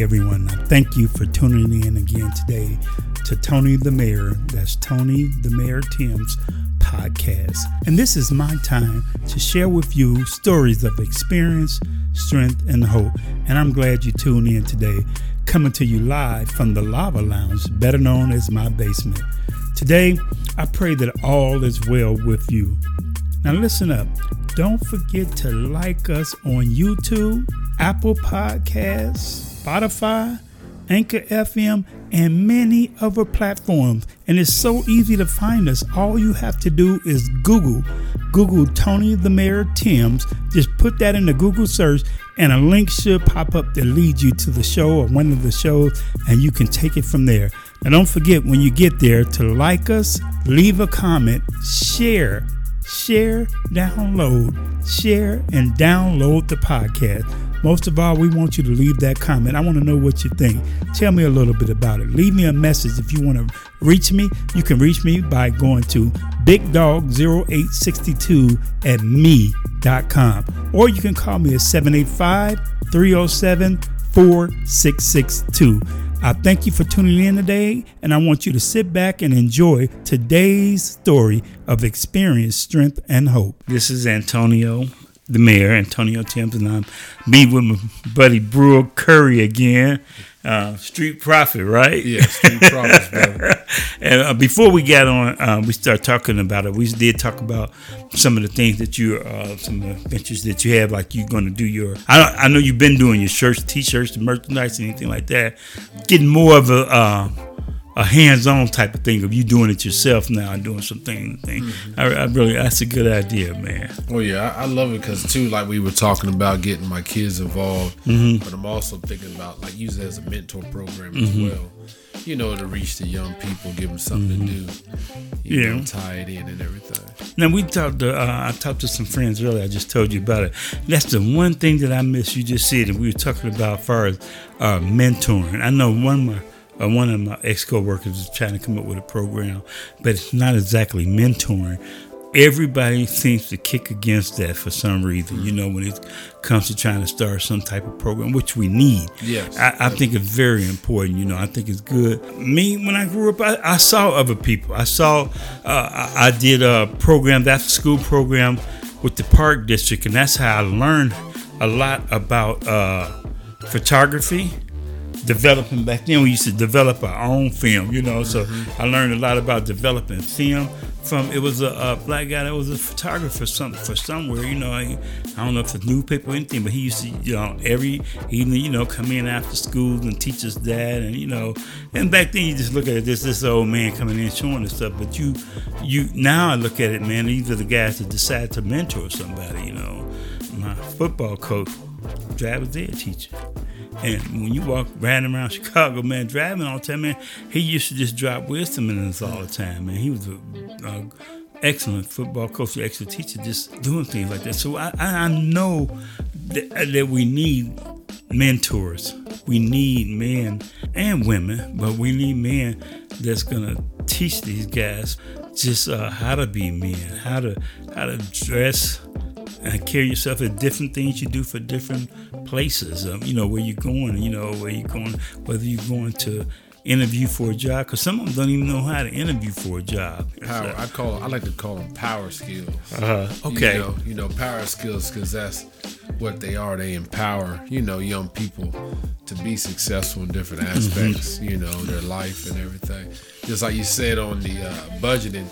Everyone, thank you for tuning in again today to Tony the Mayor. That's Tony the Mayor Timms podcast. And this is my time to share with you stories of experience, strength, and hope. And I'm glad you tuned in today, coming to you live from the Lava Lounge, better known as my basement. Today, I pray that all is well with you. Now, listen up. Don't forget to like us on YouTube Apple Podcasts, Spotify, Anchor FM, and many other platforms. And it's so easy to find us. All you have to do is Google. Google Tony the Mayor Timms. Just put that in the Google search, and a link should pop up that leads you to the show or one of the shows, and you can take it from there. Now, don't forget when you get there to like us, leave a comment, share share, download, share, and download the podcast. Most of all, we want you to leave that comment. I want to know what you think. Tell me a little bit about it. Leave me a message if you want to reach me. You can reach me by going to bigdog0862 at me.com or you can call me at 785 307 4662. I thank you for tuning in today, and I want you to sit back and enjoy today's story of experience, strength, and hope. This is Antonio, the mayor, Antonio Timms, and I'm me with my buddy Brewel Currie again. Uh, Street Prophet, right? Yeah, Street Prophet, brother. and uh, before we got on, um, we started talking about it. We did talk about some of the things that you, uh, some of the ventures that you have, like you're going to do your. I, I know you've been doing your shirts, t-shirts, the merchandise, anything like that. Getting more of a uh, a hands-on type of thing of you doing it yourself now and doing some thing. thing. Mm-hmm. I, I, really, that's a good idea, man. Oh yeah, I, I love it because too, like we were talking about getting my kids involved, mm-hmm. but I'm also thinking about like using it as a mentor program as mm-hmm. well. You know, to reach the young people, give them something to mm-hmm. do. You yeah, know, tie it in and everything. Now we talked. To, uh, I talked to some friends earlier. I just told you about it. That's the one thing that I miss. You just said, and we were talking about as far as uh, mentoring. I know one more one of my ex co-workers is trying to come up with a program, but it's not exactly mentoring. Everybody seems to kick against that for some reason, you know, when it comes to trying to start some type of program, which we need. Yes. I, I think it's very important, you know, I think it's good. Me, when I grew up, I, I saw other people. I saw, uh, I, I did a program, after school program with the Park District, and that's how I learned a lot about uh, photography developing back then we used to develop our own film you know so mm-hmm. i learned a lot about developing film from it was a, a, black guy that was a photographer some for somewhere you know I, I don't know if it's newspaper or anything but he used to you know every evening you know come in after school and teach us that and you know and back then you just look at this this old man coming in showing us stuff but you you now i look at it man these are the guys that decide to mentor somebody you know my football coach Drab was their teacher and when you walk riding around Chicago, man, driving all the time, man, he used to just drop wisdom in us all the time, man. He was a, a excellent football coach, an excellent teacher, just doing things like that. So I, I know that, that we need mentors. We need men and women, but we need men that's gonna teach these guys just uh, how to be men, how to how to dress carry yourself as different things you do for different places. Um, you know where you're going. You know where you're going. Whether you're going to interview for a job, because some of them don't even know how to interview for a job. Power. I call. I like to call them power skills. Uh-huh. okay. You know, you know power skills because that's what they are. They empower you know young people to be successful in different mm-hmm. aspects. Mm-hmm. You know their life and everything. Just like you said on the uh, budgeting.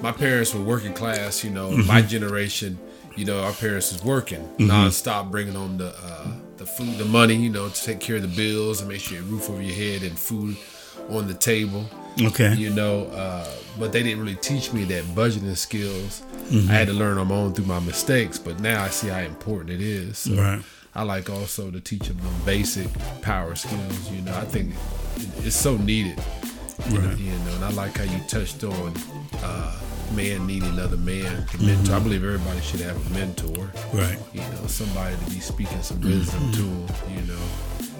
My parents were working class. You know, mm-hmm. my generation you know, our parents is working mm-hmm. nonstop, bringing home the uh, the food, the money, you know, to take care of the bills and make sure you have roof over your head and food on the table. Okay. You know, uh, but they didn't really teach me that budgeting skills. Mm-hmm. I had to learn on my own through my mistakes, but now I see how important it is. So Right. I like also to teach them them basic power skills. You know, I think it's so needed. You, know, Right. you know, and I like how you touched on uh, man needing another man to mentor. I believe everybody should have a mentor Right. you know, somebody to be speaking some wisdom to them, you know.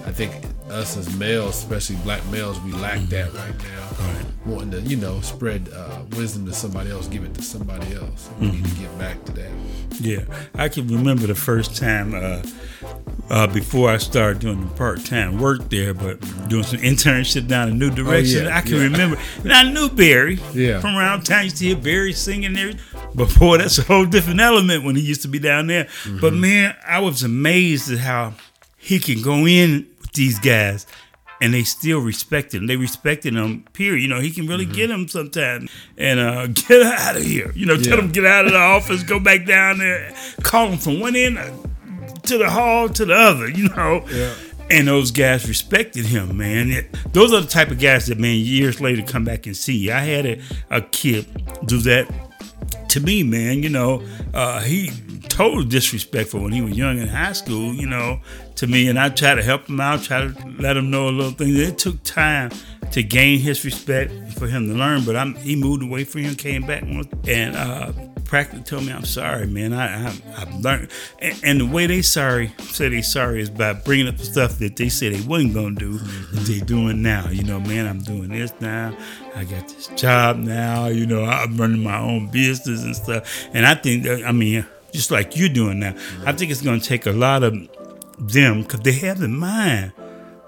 I think us as males, especially black males, we lack that right now. Right. Wanting to, you know, spread uh, wisdom to somebody else, give it to somebody else. We need to get back to that. Yeah, I can remember the first time uh, uh, before I started doing the part time work there, but doing some internship down in New Direction. Oh, yeah, I can yeah. remember, and I knew Barry Yeah. from around town. I used to hear Barry singing there. But boy, that's a whole different element when he used to be down there. But Mm-hmm. man, I was amazed at how he can go in with these guys. And they still respected him. They respected him. Period. You know, he can really Mm-hmm. get them sometimes and uh, get out of here. You know, tell Yeah. him get out of the office, go back down there, call him from one end to the hall to the other. You know, Yeah. and those guys respected him, man. It- those are the type of guys that, man, years later come back and see. I had a, a kid do that to me, man. You know, uh, he totally disrespectful when he was young in high school. You know, to me, and I try to help him out, try to let him know a little thing. It took time to gain his respect for him to learn, but I'm, he moved away from him, came back, and uh, practically told me, "I'm sorry, man. I, I I've learned." And, and the way they sorry say they sorry is by bringing up the stuff that they said they wasn't gonna do that they doing now. You know, man, I'm doing this now. I got this job now. You know, I'm running my own business and stuff. And I think, that, I mean, just like you're doing now, I think it's gonna take a lot of them because they have in mind.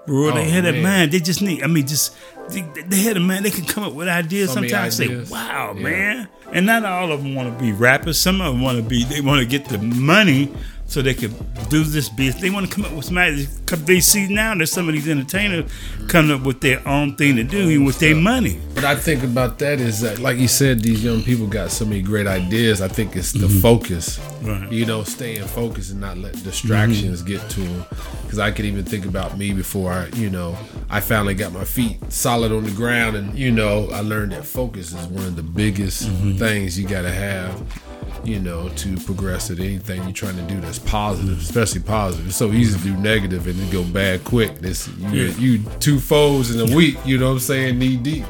Bro, they Oh, had in man. mind. They just need. I mean, just they, they had in mind. They can come up with ideas. So Sometimes ideas. say, "Wow, Yeah. man!" And not all of them want to be rappers. Some of them want to be. They want to get the money so they can do this business. They want to come up with some because they see now that some of these entertainers coming up with their own thing to do with their money. What I think about that is that, like you said, these young people got so many great ideas. I think it's the mm-hmm. focus. Right. You know, staying focused and not let distractions mm-hmm. get to them. Because I could even think about me before I, you know, I finally got my feet solid on the ground, and you know, I learned that focus is one of the biggest mm-hmm. things you got to have. You know, to progress at anything you're trying to do that's positive, especially positive. It's so easy to do negative and it go bad quick. This you, Yeah. you two foes in a week. You know what I'm saying? Knee deep.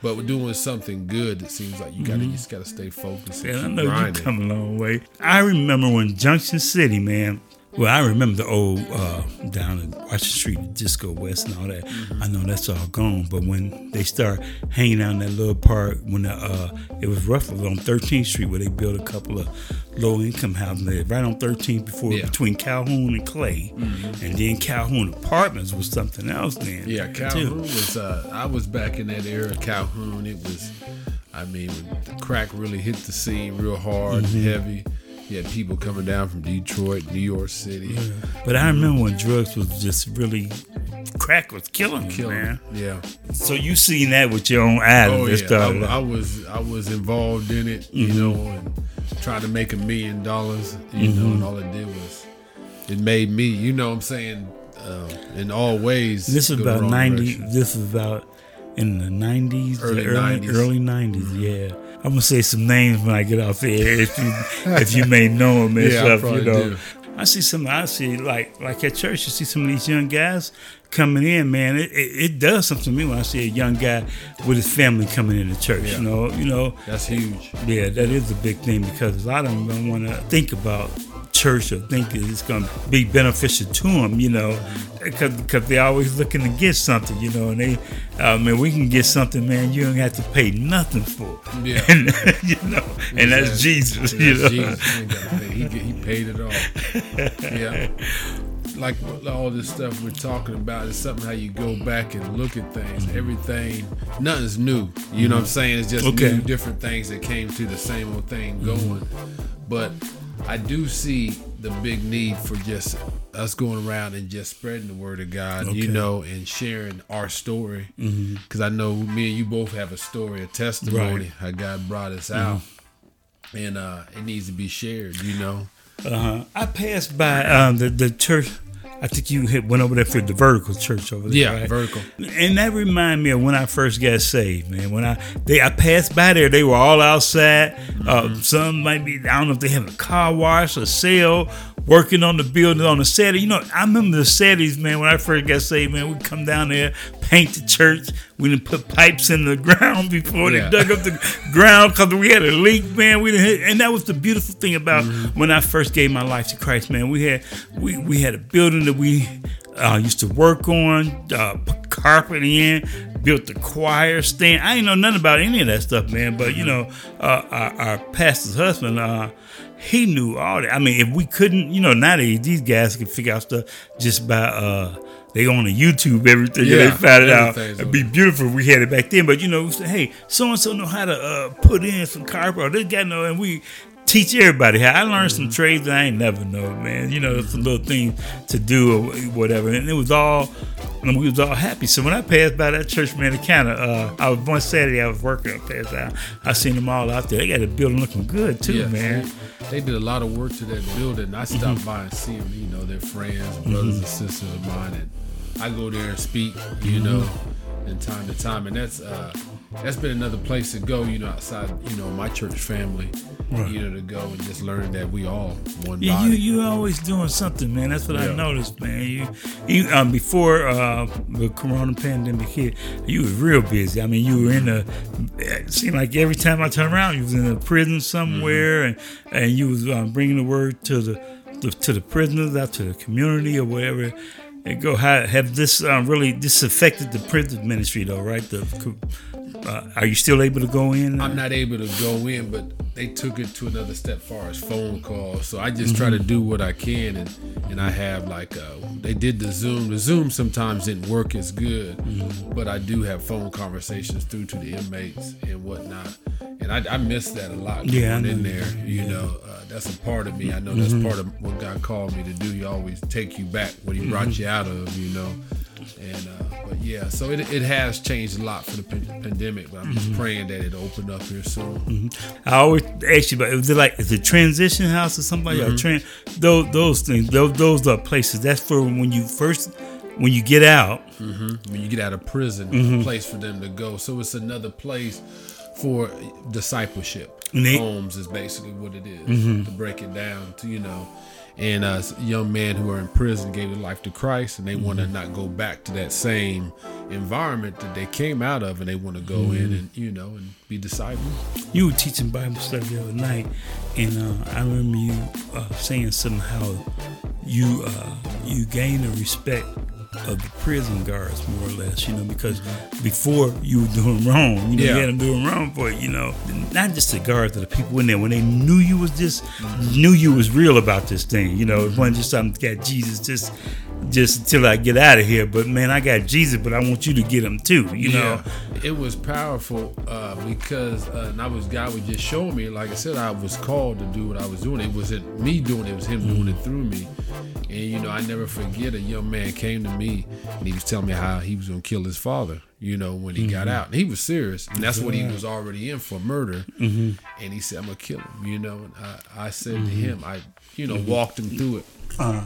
But we're doing something good. It seems like you gotta you mm-hmm. just gotta stay focused and And I know you grinding. come a long way. I remember when Junction City, man. Well, I remember the old uh, down in Washington Street, Disco West, and all that. Mm-hmm. I know that's all gone. But when they start hanging out in that little park, when the, uh, it was roughly on 13th Street, where they built a couple of low income houses there, right on 13th before Yeah. Mm-hmm. between Calhoun and Clay, and then Calhoun Apartments was something else. Then Yeah, too. Calhoun was. Uh, I was back in that era. Calhoun. It was. I mean, the crack really hit the scene real hard, Mm-hmm. heavy. You had people coming down from Detroit, New York City, But I remember when drugs was just really crack was killing, me, man. Yeah. So you seen that with your own eyes? Oh yeah. I, I was. I was involved in it. You Mm-hmm. know, and trying to make a million dollars. You know, Mm-hmm. and all it did was, it made me. You know, what I'm saying, um, in all ways. This is about ninety. direction. This is about in the nineties, Early early 90s. early 90s Yeah, I'm gonna say some names when I get off the air if you if you may know them and Yeah, I stuff. probably You know, do. I see some. I see like like at church, you see some of these young guys coming in. Man, it, it, it does something to me when I see a young guy with his family coming into church. Yeah. You know, you know. That's huge. Yeah, that is a big thing because a lot of them don't want to think about church or think it's going to be beneficial to them, you know, because they're always looking to get something, you know, and they, uh, man, we can get something, man, you don't have to pay nothing for. Yeah. And, you know, and that's Exactly. Jesus, Yeah, you know. Jesus. He, he, he paid it all. Yeah. Like all this stuff we're talking about is something how you go back and look at things. Mm-hmm. Everything, nothing's new. You know what I'm mm-hmm. saying? It's just Okay. new, different things that came to the same old thing mm-hmm. going. But I do see the big need for just us going around and just spreading the word of God, you know, and sharing our story. Because I know me and you both have a story, a testimony, Right. how God brought us out and uh, it needs to be shared. You know, Uh-huh. I passed by um, the the church I think you hit, went over there for the vertical church over there. Yeah, right? vertical. And that reminded me of when I first got saved, man. When I they I passed by there, they were all outside. Uh, Mm-hmm. some might be I don't know if they have a car wash or sale, working on the building on the Saturday. You know, I remember the Saturdays, man. When I first got saved, man, we'd come down there, paint the church. We didn't put pipes in the ground before Yeah. they dug up the ground because we had a leak, man. We didn't, hit, and that was the beautiful thing about Mm-hmm. when I first gave my life to Christ, man. We had we we had a building that we uh, used to work on, uh, put carpet in, built the choir stand. I ain't know nothing about any of that stuff, man. But you know, uh, our, our pastor's husband, uh, he knew all that. I mean, if we couldn't, you know, nowadays these guys can figure out stuff just by uh, they go on the YouTube everything. Yeah, they found it out. It'd be beautiful if we had it back then. But you know, we say, hey, so and so know how to uh, put in some carpet. Or this guy know, and we teach everybody how. I learned some trades that I ain't never know, man. You know, some little things to do or whatever, and it was all. And we was all happy. So when I passed by that church, man, it kind of. Uh, I was one Saturday. I was working. I passed out. I seen them all out there. They got the building looking good too, Yeah, man. They, they did a lot of work to that building. I Mm-hmm. stopped by and see them. You know, they're friends, brothers and sisters of mine, and I go there and speak. You know, Mm-hmm. in time to time, and that's uh, that's been another place to go. You know, outside you know my church family. Right. You know, to go and just learn that we all one Yeah, body. you you always doing something, man. That's what I noticed, man. You, you um, before uh, the Corona pandemic hit, you was real busy. I mean, you were in the. It seemed like every time I turned around, you was in a prison somewhere, and and you was um, bringing the word to the, the to the prisoners, out to the community or whatever. And go. How have this um, really this affected the prison ministry though? Right? The uh, are you still able to go in? I'm not able to go in, but they took it to another step far as phone calls. So I just try to do what I can, and and I have like uh, they did the Zoom. The Zoom sometimes didn't work as good, but I do have phone conversations through to the inmates and whatnot. And I, I miss that a lot. Yeah, going in there, you know, uh, that's a part of me. I know that's part of what God called me to do. He always take you back what He brought you out of, you know. And uh, but yeah, so it, it has changed a lot for the pan- pandemic. But I'm just praying that it open up here soon. I always ask you about is it like is it transition house or something like Mm-hmm. that? Tran- those those things those those are places. That's for when you first when you get out. when you get out of prison, Mm-hmm. a place for them to go. So it's another place for discipleship. They- Homes is basically what it is, Mm-hmm. to break it down to you know. And uh, young men who are in prison gave their life to Christ, and they want to Mm-hmm. not go back to that same environment that they came out of, and they want to go Mm-hmm. in and you know and be disciples. You were teaching Bible study the other night, and uh, I remember you uh, saying somehow you uh, you gained the respect of the prison guards more or less, you know, because before you were doing wrong, you know, Yeah. you had them doing wrong for it, you know, not just the guards, but the people in there when they knew you was just knew you was real about this thing, you know, it wasn't just something got Jesus just just until I get out of here, but man, I got Jesus, but I want you to get him too, you know. Yeah, it was powerful uh, because uh, and I was God was just showing me. Like I said, I was called to do what I was doing. It wasn't me doing it; it was Him doing it through me. And you know, I never forget a young man came to me and he was telling me how he was to kill his father. You know, when he got mm-hmm. out, and he was serious, and that's what he was already in for murder. Mm-hmm. And he said, "I'm gonna kill him." You know, and I, I said to mm-hmm. him, I, you know, walked him through it. Uh,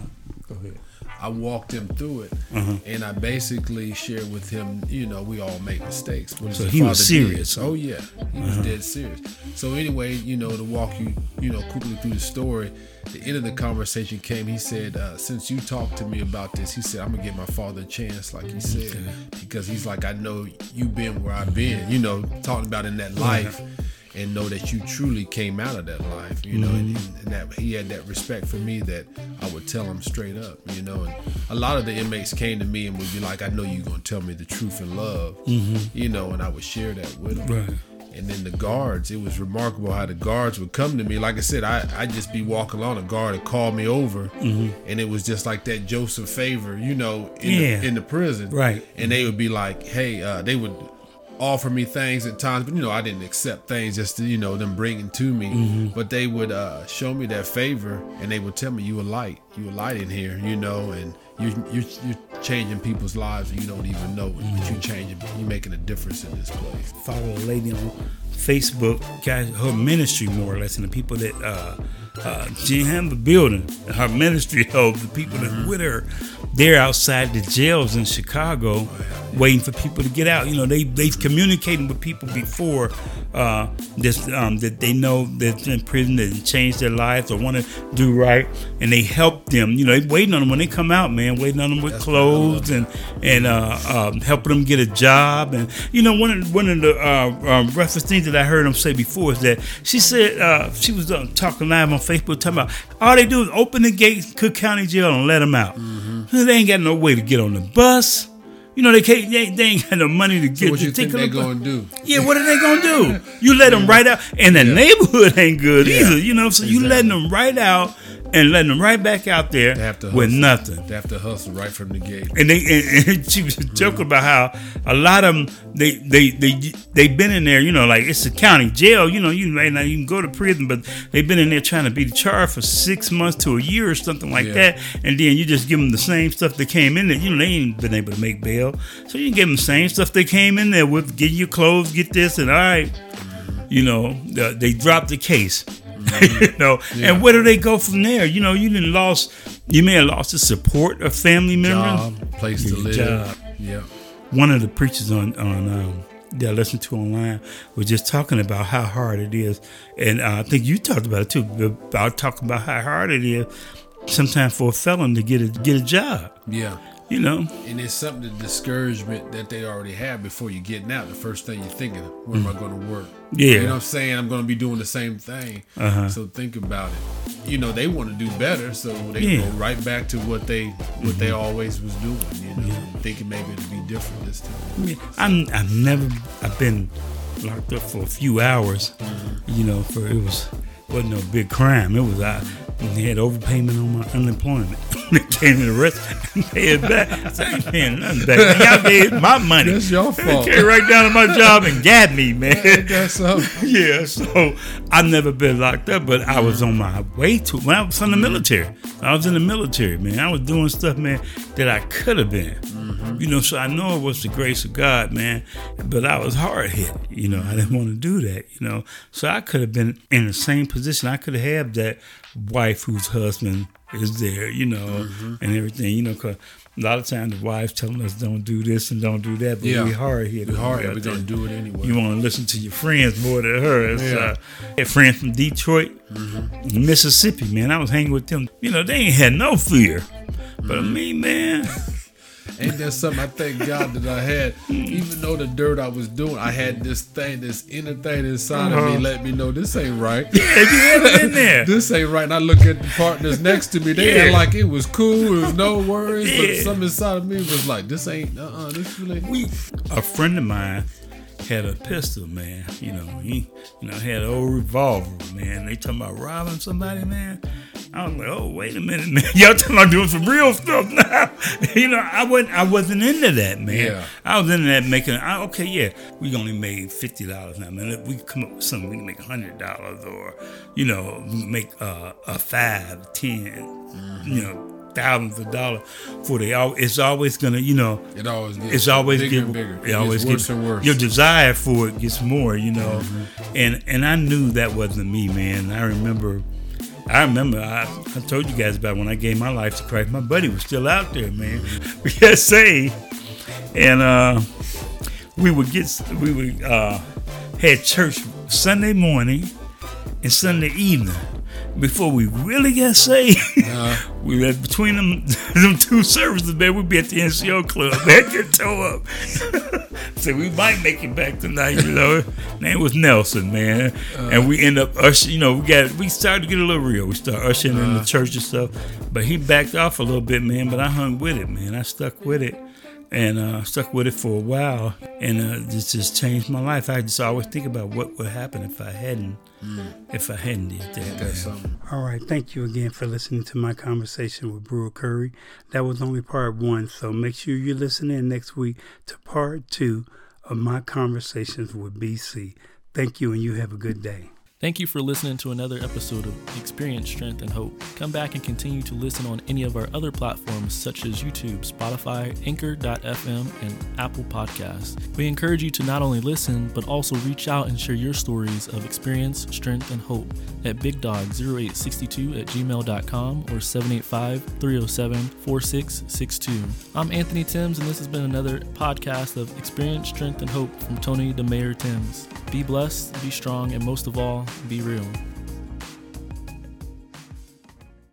go ahead. I walked him through it, Uh-huh. and I basically shared with him. You know, we all make mistakes. What So he was father did. serious. Oh yeah, he was dead serious. So anyway, you know, to walk you, you know, quickly through the story. The end of the conversation came. He said, uh, "Since you talked to me about this, he said I'm gonna give my father a chance, like he said, because he's like, I know you've been where I've been. You know, talking about in that life." And know that you truly came out of that life, you know, and, mm-hmm. and that he had that respect for me that I would tell him straight up, you know. And a lot of the inmates came to me and would be like, "I know you're gonna tell me the truth in love," mm-hmm. you know, and I would share that with them. Right. And then the guards, it was remarkable how the guards would come to me. Like I said, I I just be walking along, a guard would call me over, mm-hmm. and it was just like that Joseph favor, you know, in, Yeah. the, in the prison, Right. And they would be like, "Hey," uh, they would offer me things at times, but you know, I didn't accept things just to, you know, them bringing to me. Mm-hmm. But they would uh, show me that favor and they would tell me, you a light, you a light in here, you know, and you, you, you're changing people's lives and you don't even know it, but you're changing, you're making a difference in this place. Follow a lady on Facebook, her ministry more or less, and the people that uh, uh, she didn't have a building. Her ministry helped the people that with her. They're outside the jails in Chicago, waiting for people to get out. You know, they they've communicated with people before uh, this um, that they know that's in prison that changed their lives or want to do right, and they help them. You know, they waiting on them when they come out, man. Waiting on them with That's clothes and and uh, um, helping them get a job. And you know, one of one of the uh, uh, reference things that I heard them say before is that she said uh, she was uh, talking live on Facebook talking about all they do is open the gates, Cook County Jail, and let them out. They ain't got no way to get on the bus. You know, they can't. They, they ain't got no money to get. So what you think they gonna do? Yeah, what are they gonna do? You let them right out, and the neighborhood ain't good Yeah. either. You know, so you Exactly. letting them right out and letting them right back out there They have to with nothing. They have to hustle right from the gate. And they and, and she was joking about how a lot of them they they they they been in there. You know, like it's a county jail. You know, you may not even go to prison, but they've been in there trying to be charged for six months to a year or something like Yeah. that. And then you just give them the same stuff they came in there. You know, they ain't been able to make bail, so you give them the same stuff they came in there with. Get your clothes, get this, and all right. You know, uh, they dropped the case. you know, Yeah. and where do they go from there? You know, you didn't lost. You may have lost the support of family members Job, place to live. job. Yeah. one of the preachers on on um, that I listened to online was just talking about how hard it is, and uh, I think you talked about it too. About talking about how hard it is sometimes for a felon to get a get a job. Yeah. You know, And it's something the discouragement that they already have before you getting out. The first thing you're thinking, where am I going to work? Yeah. You know what I'm saying? I'm going to be doing the same thing. Uh-huh. So think about it. You know, they want to do better, so they Yeah. Mm-hmm. go right back to what they what they always was doing. You know, thinking maybe it'll be different this time. I mean, I'm I've never I've been locked up for a few hours. You know, for it was wasn't no big crime. It was I had overpayment on my unemployment. they came and arrested and paid it back. Said, I ain't paying nothing back. Y'all gave my money. That's your fault. They came right down to my job and got me, man. That's something. yeah, so I've never been locked up, but I was on my way to when I was in the military. I was in the military, man. I was doing stuff, man, that I could have been. You know, so I know it was the grace of God, man. But I was hard hit. You know, I didn't want to do that. You know, so I could have been in the same position. I could have had that wife whose husband is there. You know, mm-hmm. and everything. You know, because. A lot of times the wives telling us don't do this and don't do that, but Yeah. we hard hit. We hard. We're gonna do it anyway. You want to listen to your friends more than hers. Yeah. Uh, had friends from Detroit, mm-hmm. Mississippi, man. I was hanging with them. You know, they ain't had no fear. But mm-hmm. me, man, Ain't that something I thank God that I had? Even though the dirt I was doing, I had this thing, this inner thing inside of Uh-huh. me let me know this ain't right. yeah, you had it in there. This ain't right. And I look at the partners next to me. They Yeah. act like it was cool. It was no worries. But Yeah. something inside of me was like, this ain't, uh uh this really. we a friend of mine had a pistol, man. You know, he you know had an old revolver, man. They talking about robbing somebody, man. I was like, oh wait a minute, man. Y'all talking about doing some real stuff now. you know, I wasn't I wasn't into that, man. Yeah. I was into that making. I, okay, yeah, we only made fifty dollars now, man. If we come up with something, we can make hundred dollars, or you know, make uh, a five, ten, you know. Thousands of dollars for the. It's always gonna, you know, It always gets it's always bigger get, and bigger. It always gets worse gets and worse. Your desire for it gets more, you know. Mm-hmm. And and I knew that wasn't me, man. I remember, I remember. I, I told you guys about when I gave my life to Christ. My buddy was still out there, man. We got saved, and uh, we would get we would uh, had church Sunday morning and Sunday evening. Before we really got saved, Uh, we had between them them two services, man, we'd be at the NCO club, man, get toe up. so we might make it back tonight, you know. Name was Nelson, man. and we end up usher, you know, we got we started to get a little real. We started ushering in the church and stuff. But he backed off a little bit, man. But I hung with it, man. I stuck with it. And uh, stuck with it for a while, and uh, this just changed my life. I just always think about what would happen if I hadn't, if I hadn't did that. man. that's something. All right. Thank you again for listening to my conversation with Brewel Currie. That was only part one. So make sure you listen in next week to part two of my conversations with BC. Thank you, and you have a good day. Thank you for listening to another episode of Experience Strength and Hope. Come back and continue to listen on any of our other platforms such as YouTube, Spotify, Anchor.fm, and Apple Podcasts. We encourage you to not only listen, but also reach out and share your stories of experience, strength, and hope at bigdog0862 at gmail.com or 785 307 4662. I'm Anthony Timms, and this has been another podcast of Experience, Strength, and Hope from Tony the Mayor Timms. Be blessed, be strong, and most of all, be real.